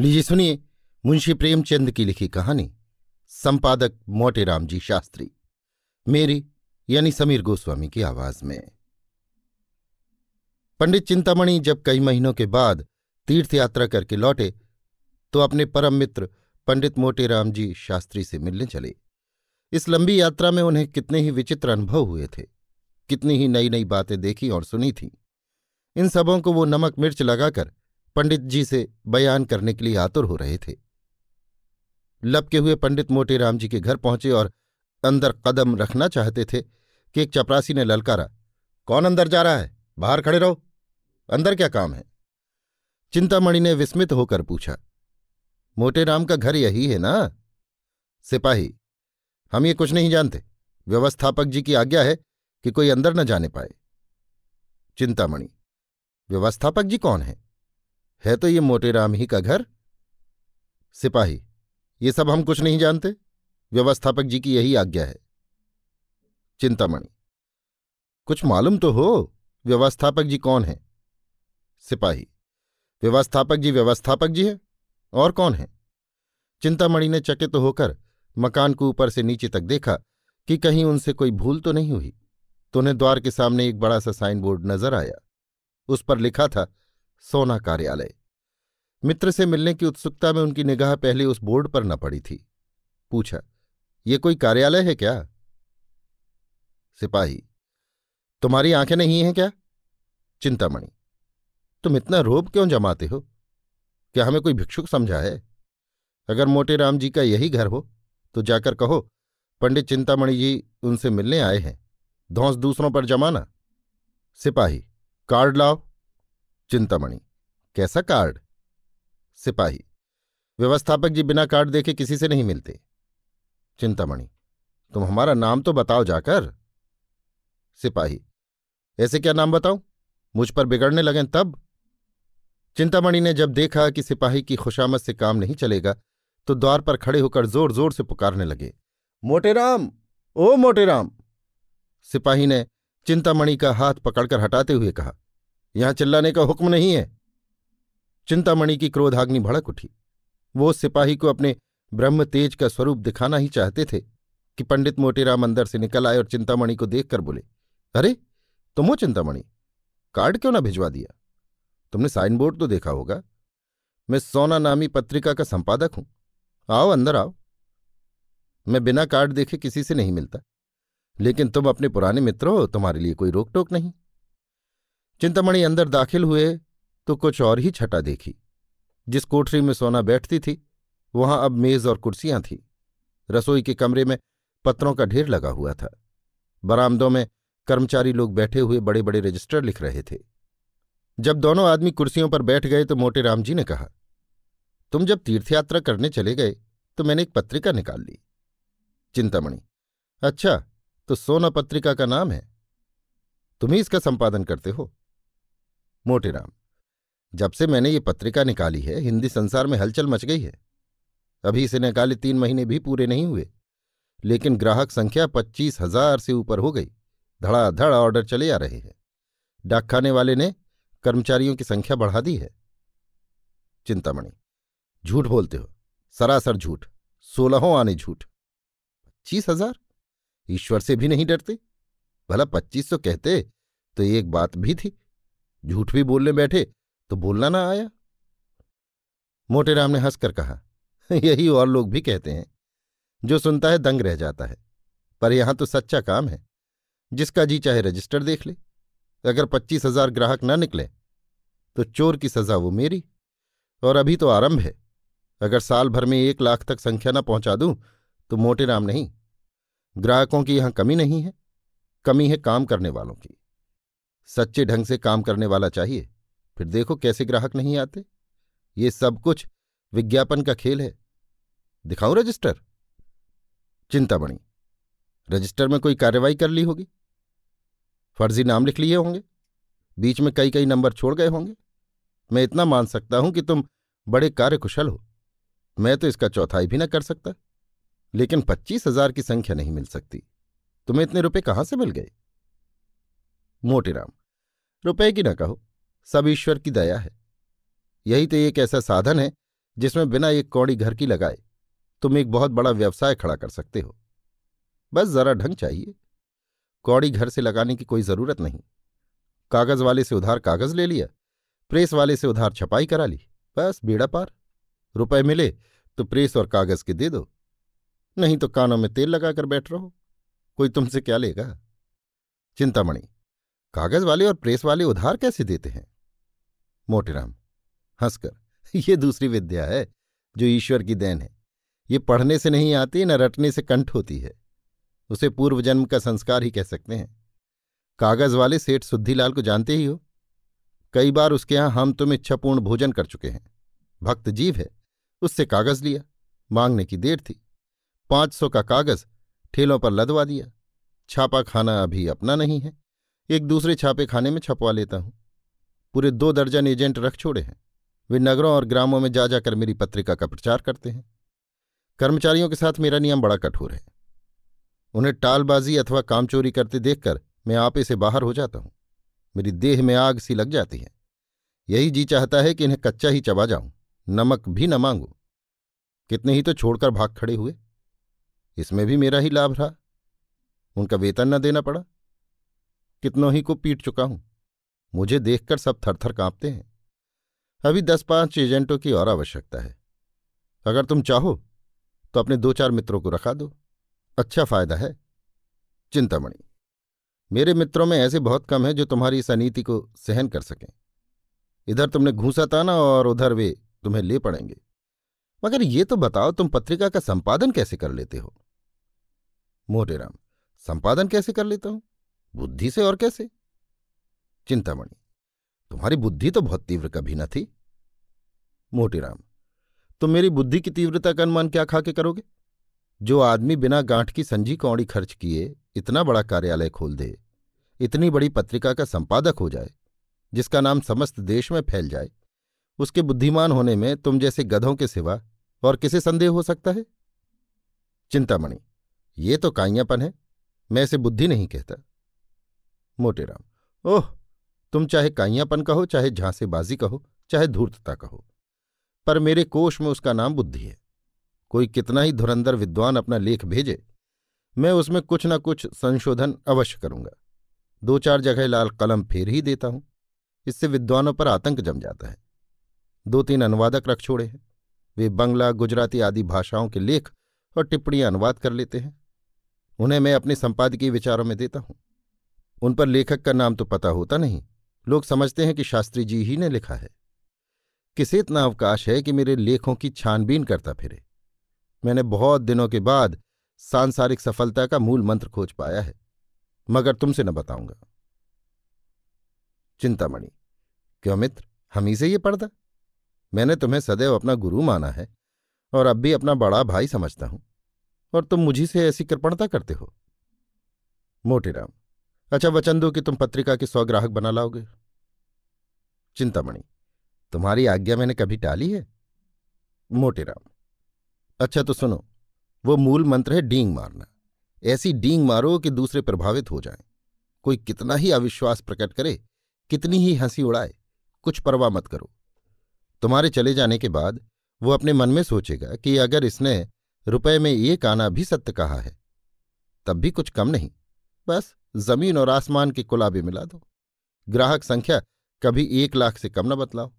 लीजिए सुनिए मुंशी प्रेमचंद की लिखी कहानी, संपादक मोटेराम जी शास्त्री, मेरी यानी समीर गोस्वामी की आवाज़ में। पंडित चिंतामणि जब कई महीनों के बाद तीर्थ यात्रा करके लौटे तो अपने परम मित्र पंडित मोटेराम जी शास्त्री से मिलने चले। इस लंबी यात्रा में उन्हें कितने ही विचित्र अनुभव हुए थे, कितनी ही नई नई बातें देखी और सुनी थीं। इन सबों को वो नमक मिर्च लगाकर पंडित जी से बयान करने के लिए आतुर हो रहे थे। लपके हुए पंडित मोटे राम जी के घर पहुँचे और अंदर कदम रखना चाहते थे कि एक चपरासी ने ललकारा, कौन अंदर जा रहा है? बाहर खड़े रहो। अंदर क्या काम है? चिंतामणि ने विस्मित होकर पूछा मोटेराम का घर यही है ना? सिपाही, हम ये कुछ नहीं जानते। व्यवस्थापक जी की आज्ञा है कि कोई अंदर न जाने पाए। चिंतामणि, व्यवस्थापक जी कौन है? है तो ये मोटेराम ही का घर? सिपाही, ये सब हम कुछ नहीं जानते। व्यवस्थापक जी की यही आज्ञा है। चिंतामणि, कुछ मालूम तो हो, व्यवस्थापक जी कौन है? सिपाही, व्यवस्थापक जी व्यवस्थापक जी है, और कौन है? चिंतामणि ने चकित तो होकर मकान को ऊपर से नीचे तक देखा कि कहीं उनसे कोई भूल तो नहीं हुई। तो उन्हें द्वार के सामने एक बड़ा सा साइन बोर्ड नज़र आया। उस पर लिखा था सोना कार्यालय। मित्र से मिलने की उत्सुकता में उनकी निगाह पहले उस बोर्ड पर न पड़ी थी। पूछा, ये कोई कार्यालय है क्या? सिपाही, तुम्हारी आँखें नहीं हैं क्या? चिंतामणि, तुम इतना रोब क्यों जमाते हो? क्या हमें कोई भिक्षुक समझा है? अगर मोटे राम जी का यही घर हो तो जाकर कहो, पंडित चिंतामणि जी उनसे मिलने आए हैं, धौंस दूसरों पर जमाना सिपाही, कार्ड लाओ। चिंतामणि। कैसा कार्ड? सिपाही। व्यवस्थापक जी बिना कार्ड देखे किसी से नहीं मिलते। चिंतामणि। तुम हमारा नाम तो बताओ जाकर। सिपाही। ऐसे क्या नाम बताऊँ? मुझ पर बिगड़ने लगें तब? चिंतामणि ने जब देखा कि सिपाही की खुशामद से काम नहीं चलेगा तो द्वार पर खड़े होकर ज़ोर ज़ोर से पुकारने लगे। मोटेराम! ओ मोटेराम! सिपाही ने चिंतामणि का हाथ पकड़कर हटाते हुए कहा यहाँ चिल्लाने का हुक्म नहीं है। चिंतामणि की क्रोधाग्नि भड़क उठी। वो सिपाही को अपने ब्रह्म तेज का स्वरूप दिखाना ही चाहते थे कि पंडित मोटेराम अंदर से निकल आए और चिंतामणि को देखकर बोले, अरे, तुम हो चिंतामणि? कार्ड क्यों ना भिजवा दिया? तुमने साइन बोर्ड तो देखा होगा। मैं सोना नामी पत्रिका का संपादक हूँ। आओ, अंदर आओ। मैं बिना कार्ड देखे किसी से नहीं मिलता। लेकिन तुम अपने पुराने मित्र हो, तुम्हारे लिए कोई रोक टोक नहीं। चिंतामणि अंदर दाखिल हुए तो कुछ और ही छटा देखी। जिस कोठरी में सोना बैठती थी, वहाँ अब मेज और कुर्सियाँ थीं। रसोई के कमरे में पत्रों का ढेर लगा हुआ था। बरामदों में कर्मचारी लोग बैठे हुए बड़े बड़े रजिस्टर लिख रहे थे। जब दोनों आदमी कुर्सियों पर बैठ गए तो मोटे राम जी ने कहा, तुम जब तीर्थयात्रा करने चले गए तो मैंने एक पत्रिका निकाल ली। चिंतामणि अच्छा तो सोना पत्रिका का नाम है। तुम ही इसका संपादन करते हो? मोटेराम जब से मैंने ये पत्रिका निकाली है, हिंदी संसार में हलचल मच गई है। अभी इसे निकाले तीन महीने भी पूरे नहीं हुए, लेकिन ग्राहक संख्या पच्चीस हज़ार से ऊपर हो गई। धड़ाधड़ ऑर्डर चले आ रहे हैं। डाकखाने वाले ने कर्मचारियों की संख्या बढ़ा दी है। चिंतामणि, झूठ बोलते हो? सरासर झूठ, सोलहों आने झूठ। पच्चीस हज़ार? ईश्वर से भी नहीं डरते? भला पच्चीस सौ कहते तो एक बात भी थी। झूठ भी बोलने बैठे तो बोलना ना आया। मोटेराम ने हंसकर कहा, यही और लोग भी कहते हैं, जो सुनता है दंग रह जाता है, पर यहाँ तो सच्चा काम है, जिसका जी चाहे रजिस्टर देख ले, अगर पच्चीस हज़ार ग्राहक न निकले तो चोर की सजा वो मेरी, और अभी तो आरंभ है, अगर साल भर में एक लाख तक संख्या न पहुँचा दूँ तो मोटे नाम नहीं, ग्राहकों की यहाँ कमी नहीं है, कमी है काम करने वालों की। सच्चे ढंग से काम करने वाला चाहिए। फिर देखो कैसे ग्राहक नहीं आते। ये सब कुछ विज्ञापन का खेल है। दिखाऊँ रजिस्टर? चिंता बनी। रजिस्टर में कोई कार्रवाई कर ली होगी? फर्जी नाम लिख लिए होंगे? बीच में कई कई नंबर छोड़ गए होंगे? मैं इतना मान सकता हूँ कि तुम बड़े कार्यकुशल हो। मैं तो इसका चौथाई भी न कर सकता। लेकिन पच्चीस हज़ार की संख्या नहीं मिल सकती। तुम्हें इतने रुपए कहाँ से मिल गए? मोटीराम रुपए की न कहो, सब ईश्वर की दया है। यही तो एक ऐसा साधन है, जिसमें बिना एक कौड़ी घर की लगाए तुम एक बहुत बड़ा व्यवसाय खड़ा कर सकते हो। बस जरा ढंग चाहिए। कौड़ी घर से लगाने की कोई ज़रूरत नहीं। कागज़ वाले से उधार कागज़ ले लिया, प्रेस वाले से उधार छपाई करा ली, बस बेड़ा पार। रुपए मिले तो प्रेस और कागज़ के दे दो, नहीं तो कानों में तेल लगाकर बैठ रहो, कोई तुमसे क्या लेगा? चिंतामणि कागज़ वाले और प्रेस वाले उधार कैसे देते हैं? मोटेराम हंसकर, ये दूसरी विद्या है जो ईश्वर की देन है। ये पढ़ने से नहीं आती, न रटने से कंठ होती है। उसे पूर्व जन्म का संस्कार ही कह सकते हैं। कागज़ वाले सेठ सुद्धिलाल को जानते ही हो? कई बार उसके यहाँ हम तुम इच्छापूर्ण भोजन कर चुके हैं। भक्त जीव है, उससे कागज़ लिया, मांगने की देर थी। पाँच सौ का कागज़ ठेलों पर लदवा दिया। छापा खाना अभी अपना नहीं है। एक दूसरे छापे खाने में छपवा लेता हूँ। पूरे दो दर्जन एजेंट रख छोड़े हैं। वे नगरों और ग्रामों में जा जाकर मेरी पत्रिका का प्रचार करते हैं। कर्मचारियों के साथ मेरा नियम बड़ा कठोर है। उन्हें टालबाजी अथवा कामचोरी करते देखकर मैं आपे से बाहर हो जाता हूँ। मेरी देह में आग सी लग जाती है। यही जी चाहता है कि इन्हें कच्चा ही चबा जाऊँ, नमक भी न मांगू। कितने ही तो छोड़कर भाग खड़े हुए। इसमें भी मेरा ही लाभ रहा। उनका वेतन न देना पड़ा। कितनों ही को पीट चुका हूँ। मुझे देखकर सब थरथर कांपते हैं। अभी दस पाँच एजेंटों की और आवश्यकता है। अगर तुम चाहो तो अपने दो चार मित्रों को रखा दो। अच्छा फ़ायदा है। चिंतामणि मेरे मित्रों में ऐसे बहुत कम हैं जो तुम्हारी इस अनीति को सहन कर सकें। इधर तुमने घूसा ताना और उधर वे तुम्हें ले पड़ेंगे। मगर ये तो बताओ, तुम पत्रिका का संपादन कैसे कर लेते हो? मोटेराम, संपादन कैसे कर लेता हूँ? बुद्धि से और कैसे? चिंतामणि, तुम्हारी बुद्धि तो बहुत तीव्र कभी न थी। मोटीराम तुम मेरी बुद्धि की तीव्रता का अनुमान क्या खा के करोगे? जो आदमी बिना गांठ की संजी कौड़ी खर्च किए इतना बड़ा कार्यालय खोल दे, इतनी बड़ी पत्रिका का संपादक हो जाए, जिसका नाम समस्त देश में फैल जाए, उसके बुद्धिमान होने में तुम जैसे गधों के सिवा और किसे संदेह हो सकता है? चिंतामणि, ये तो काइयापन है, मैं इसे बुद्धि नहीं कहता। मोटेराम, ओह, तुम चाहे काइयापन कहो, चाहे झांसेबाजी कहो, चाहे धूर्तता कहो, पर मेरे कोष में उसका नाम बुद्धि है। कोई कितना ही धुरंधर विद्वान अपना लेख भेजे, मैं उसमें कुछ न कुछ संशोधन अवश्य करूँगा। दो चार जगह लाल कलम फेर ही देता हूँ, इससे विद्वानों पर आतंक जम जाता है। दो तीन अनुवादक रख छोड़े हैं, वे बंगला, गुजराती आदि भाषाओं के लेख और टिप्पणियाँ अनुवाद कर लेते हैं। उन्हें मैं अपने संपादकीय विचारों में देता हूँ। उन पर लेखक का नाम तो पता होता नहीं। लोग समझते हैं कि शास्त्री जी ही ने लिखा है। किसे इतना अवकाश है कि मेरे लेखों की छानबीन करता फिरे? मैंने बहुत दिनों के बाद सांसारिक सफलता का मूल मंत्र खोज पाया है, मगर तुमसे न बताऊँगा। चिंतामणि, क्यों मित्र? हम ही से ये पर्दा मैंने तुम्हें सदैव अपना गुरु माना है, और अब भी अपना बड़ा भाई समझता हूँ। और तुम मुझी से ऐसी कृपणता करते हो। मोटेराम अच्छा वचन दो कि तुम पत्रिका के सौ ग्राहक बना लाओगे। चिंतामणि तुम्हारी आज्ञा मैंने कभी टाली है? मोटेराम अच्छा तो सुनो, वो मूल मंत्र है डींग मारना। ऐसी डींग मारो कि दूसरे प्रभावित हो जाएँ। कोई कितना ही अविश्वास प्रकट करे, कितनी ही हँसी उड़ाए, कुछ परवाह मत करो। तुम्हारे चले जाने के बाद वो अपने मन में सोचेगा कि अगर इसने रुपए में एक आना भी सत्य कहा है, तब भी कुछ कम नहीं। बस ज़मीन और आसमान के कुलाबे मिला दो। ग्राहक संख्या कभी एक लाख से कम न बतलाओ।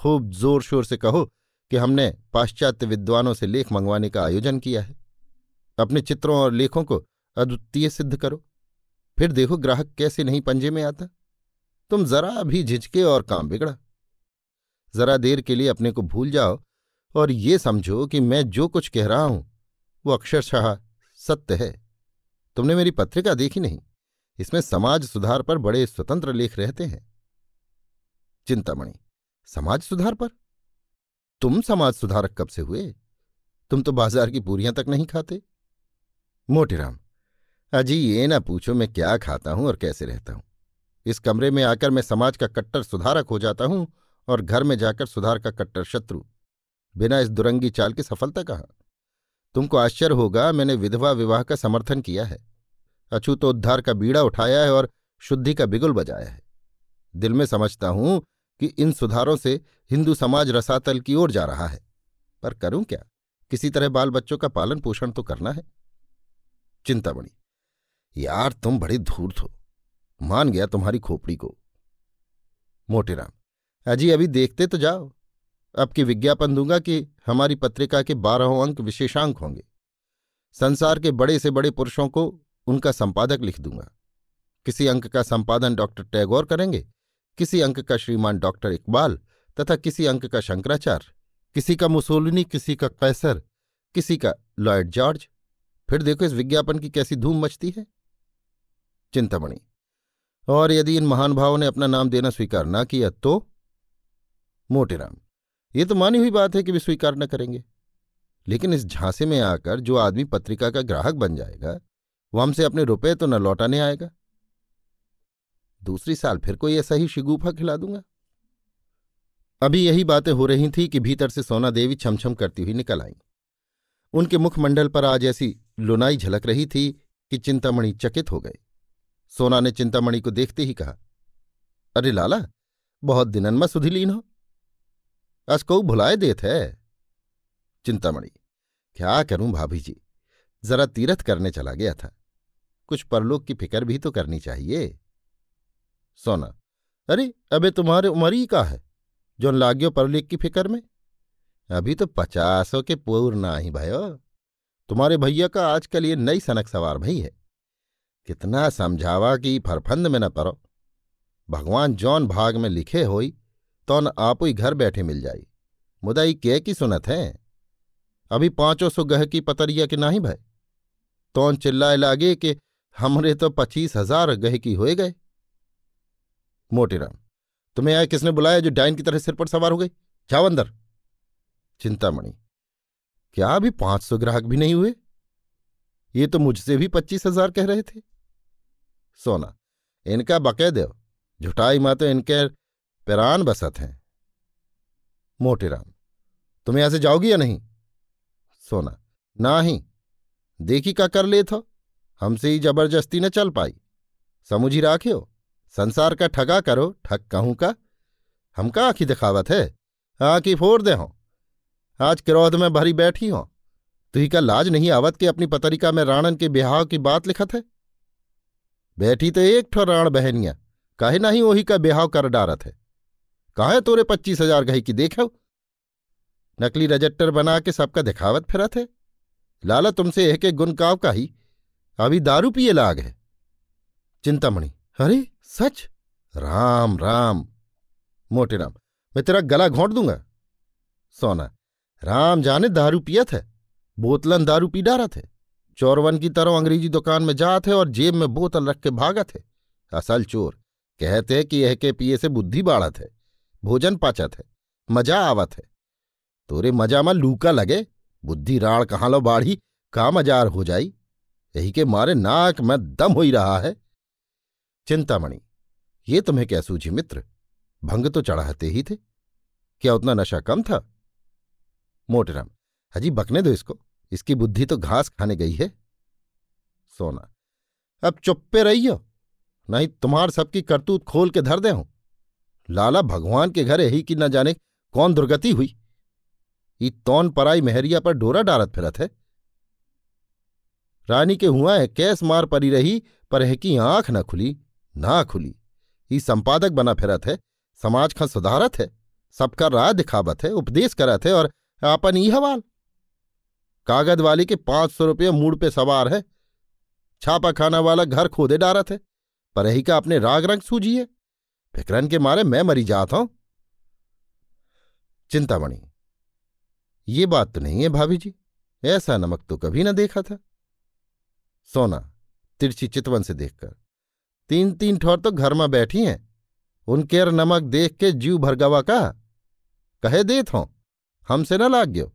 खूब ज़ोर शोर से कहो कि हमने पाश्चात्य विद्वानों से लेख मंगवाने का आयोजन किया है। अपने चित्रों और लेखों को अद्वितीय सिद्ध करो। फिर देखो ग्राहक कैसे नहीं पंजे में आता। तुम जरा भी झिझके और काम बिगड़ा। जरा देर के लिए अपने को भूल जाओ और ये समझो कि मैं जो कुछ कह रहा हूँ, वो अक्षरशाह सत्य है। तुमने मेरी पत्रिका देखी नहीं। इसमें समाज सुधार पर बड़े स्वतंत्र लेख रहते हैं। चिंतामणि, समाज सुधार पर? तुम समाज सुधारक कब से हुए? तुम तो बाज़ार की पूरियाँ तक नहीं खाते। मोटीराम अजी ये ना पूछो मैं क्या खाता हूँ और कैसे रहता हूँ। इस कमरे में आकर मैं समाज का कट्टर सुधारक हो जाता हूँ और घर में जाकर सुधार का कट्टर शत्रु। बिना इस दुरंगी चाल की सफलता कहा? तुमको आश्चर्य होगा, मैंने विधवा विवाह का समर्थन किया है। अछूतोद्धार का बीड़ा उठाया है और शुद्धि का बिगुल बजाया है। दिल में समझता हूँ कि इन सुधारों से हिंदू समाज रसातल की ओर जा रहा है। पर करूँ क्या? किसी तरह बाल बच्चों का पालन पोषण तो करना है। चिंतामणि, यार तुम बड़ी धूर्त हो। मान गया तुम्हारी खोपड़ी को। मोटेराम अजी अभी देखते तो जाओ। अब की विज्ञापन दूँगा कि हमारी पत्रिका के बारहों अंक विशेषांक होंगे। संसार के बड़े से बड़े पुरुषों को उनका संपादक लिख दूँगा। किसी अंक का संपादन डॉक्टर टैगोर करेंगे, किसी अंक का श्रीमान डॉक्टर इकबाल तथा किसी अंक का शंकराचार्य, किसी का मुसोलिनी, किसी का कैसर, किसी का लॉयड जॉर्ज। फिर देखो इस विज्ञापन की कैसी धूम मचती है। चिंतामणि। और यदि इन महानुभावों ने अपना नाम देना स्वीकार न किया तो? मोटेराम। ये तो मानी हुई बात है कि वे स्वीकार न करेंगे। लेकिन इस झांसे में आकर जो आदमी पत्रिका का ग्राहक बन जाएगा, वो हमसे अपने रुपए तो न लौटाने आएगा। दूसरी साल फिर कोई ऐसा ही शिगुफा खिला दूँगा। अभी यही बातें हो रही थी कि भीतर से सोना देवी छमछम करती हुई निकल आई। उनके मुखमंडल पर आज ऐसी लुनाई झलक रही थी कि चिंतामणि चकित हो गए। सोना ने चिंतामणि को देखते ही कहा, अरे लाला, बहुत दिननमा सुधिलीन हो। कऊ भुलाए देत है चिंतामणि, क्या करूँ भाभी जी जरा तीरथ करने चला गया था। कुछ परलोक की फ़िक्र भी तो करनी चाहिए। सोना, अरे, अबे तुम्हारे उम्र ही का है जो लाग्यो परलेख की फ़िक्र में? अभी तो पचासों के पूर्व ना ही भयो। तुम्हारे भैया का आजकल ये नई सनक सवार भई है। कितना समझावा कि फरफंद में न परो। भगवान जौन भाग में लिखे होई तो न आप ही घर बैठे मिल जाई। मुदाई के की सुनत है? अभी पाँचों सौ गह की पतरिया के नाही भय? तौन चिल्लाए लागे कि हमरे तो पच्चीस हज़ार गह की होए गए। मोटेराम तुम्हें आए किसने बुलाया जो डाइन की तरह सिर पर सवार हो गई? जाओ अंदर। चिंतामणि, क्या अभी पाँच सौ ग्राहक भी नहीं हुए? ये तो मुझसे भी पच्चीस हज़ार कह रहे थे। सोना, इनका बकै देव झुटाई माँ तो इनके पैरान बसत हैं। मोटेराम तुम यहाँ से जाओगी या नहीं? सोना, ना ही। देखी का कर ले थो हमसे ही ज़बरदस्ती न चल पाई। समझी राखे हो संसार का ठगा करो, ठग कहूँ का? हमका आखी दिखावत है? आखी फोड़ दे हो। आज क्रोध में भरी बैठी हो। तुही का लाज नहीं आवत कि अपनी पतरिका में राणन के बिहाव की बात लिखत है? बैठी तो एक ठो राण बहनिया, काहे नहीं वही का बिहाव कर डारत है? कहा तोरे पच्चीस हज़ार गही की देखो नकली रजट्टर बना के सबका दिखावत फिरत है। लाला तुमसे एक एक गुनकाव का ही। अभी दारू पिए लाग है। चिंतामणि, अरे, सच? राम राम। मोटे राम, मैं तेरा गला घोंट दूँगा। सोना, राम जाने दारू पियत है, बोतलन दारू पी डारा थे चोरवन की तरह अंग्रेज़ी दुकान में जात है और जेब में बोतल रख के भागत है। असल चोर, कहते हैं कि यह के पिए से बुद्धि बाढ़त है। भोजन पाचत है, मज़ा आवत है। तोरे मज़ा में लूका लगे, बुद्धि राण कहाँ लो बाढ़ी, का मजार हो जाई? यही के मारे नाक में दम हो ही रहा है। चिंतामणि, ये तुम्हें क्या सूझी मित्र? भंग तो चढ़ाते ही थे। क्या उतना नशा कम था? मोटेराम, हजी बकने दो इसको। इसकी बुद्धि तो घास खाने गई है। सोना, अब चुप्पे रहियो, नहीं तुम्हार सबकी करतूत खोल के धर दे हूँ लाला भगवान के घर यही की न जाने कौन दुर्गति हुई। ये तौन पराई मेहरिया पर डोरा डारत फिरत है। रानी के हुआ है कैस मार परी रही, पर है की आँख न खुली, ना खुली। ही संपादक बना फिरत है, समाज का सुधारत है, सबका राय दिखावत है, उपदेश करत है, और आपन ई हवाल। कागज़ वाली के पाँच सौ रुपये मूड पे सवार है। छापा खाना वाला घर खोदे डारत है, पर ही का अपने राग रंग सूझिए फिक्रन के मारे मैं मरी जाता हूँ। चिंतामणि, ये बात तो नहीं है भाभी जी, ऐसा नमक तो कभी ना देखा था। सोना, तिरछी चितवन से देखकर तीन तीन ठौर तो घर में बैठी हैं, उनके अर नमक देख के जीव भरगवा का? कहे देत हो, हमसे ना लाग गयो।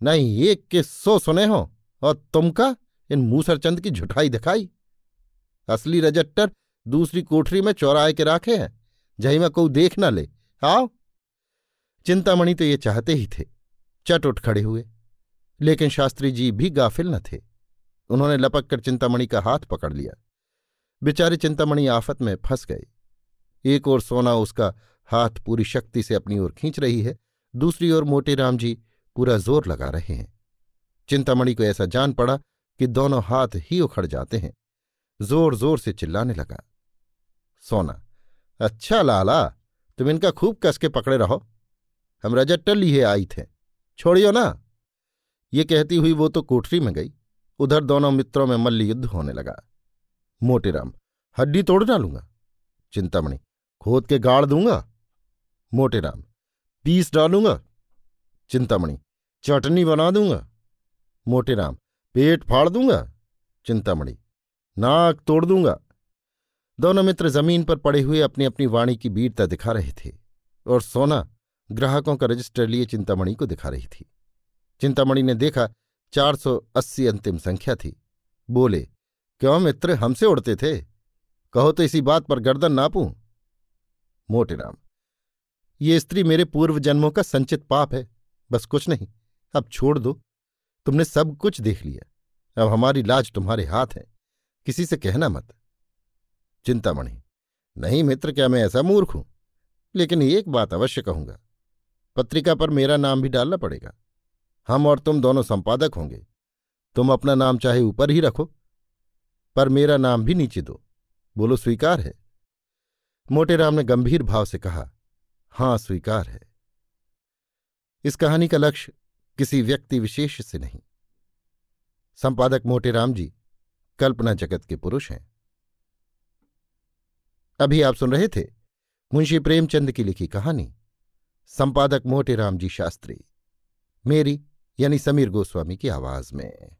नहीं एक के सो सुने हो, और तुमका इन मूसरचंद की झुठाई दिखाई। असली रजट्टर दूसरी कोठरी में चौराहे के राखे हैं। जही में कोई देख न ले। आओ। चिंतामणि तो ये चाहते ही थे। चट उठ खड़े हुए। लेकिन शास्त्री जी भी गाफिल न थे। उन्होंने लपक कर चिंतामणि का हाथ पकड़ लिया। बेचारे चिंतामणि आफत में फंस गए। एक और सोना उसका हाथ पूरी शक्ति से अपनी ओर खींच रही है। दूसरी ओर मोटे राम जी पूरा ज़ोर लगा रहे हैं। चिंतामणि को ऐसा जान पड़ा कि दोनों हाथ ही उखड़ जाते हैं। ज़ोर ज़ोर से चिल्लाने लगा। सोना। अच्छा लाला, तुम इनका खूब कस के पकड़े रहो। हम रजत टल्ली है, आई थे। छोड़ियो ना। ये कहती हुई वो तो कोठरी में गई। उधर दोनों मित्रों में मल्ल युद्ध होने लगा। मोटेराम हड्डी तोड़ डालूँगा? चिंतामणि खोद के गाड़ दूँगा? मोटेराम पीस डालूँगा? चिंतामणि चटनी बना दूँगा? मोटेराम पेट फाड़ दूँगा? चिंतामणि नाक तोड़ दूँगा? दोनों मित्र ज़मीन पर पड़े हुए अपनी अपनी वाणी की वीरता दिखा रहे थे और सोना ग्राहकों का रजिस्टर लिए चिंतामणि को दिखा रही थी। चिंतामणि ने देखा चार सौ अस्सी अंतिम संख्या थी। बोले, क्यों मित्र, हमसे उड़ते थे? कहो तो इसी बात पर गर्दन नापूं? मोटेराम ये स्त्री मेरे पूर्व जन्मों का संचित पाप है, बस कुछ नहीं, अब छोड़ दो। तुमने सब कुछ देख लिया, अब हमारी लाज तुम्हारे हाथ है, किसी से कहना मत। चिंतामणि। नहीं मित्र, क्या मैं ऐसा मूर्ख हूँ? लेकिन एक बात अवश्य कहूँगा। पत्रिका पर मेरा नाम भी डालना पड़ेगा। हम और तुम दोनों संपादक होंगे। तुम अपना नाम चाहे ऊपर ही रखो, पर मेरा नाम भी नीचे दो। बोलो, स्वीकार है? मोटेराम ने गंभीर भाव से कहा, हाँ, स्वीकार है। इस कहानी का लक्ष्य किसी व्यक्ति विशेष से नहीं। संपादक मोटेराम जी कल्पना जगत के पुरुष हैं। अभी आप सुन रहे थे मुंशी प्रेमचंद की लिखी कहानी, संपादक मोटेराम जी शास्त्री, मेरी यानी समीर गोस्वामी की आवाज़ में।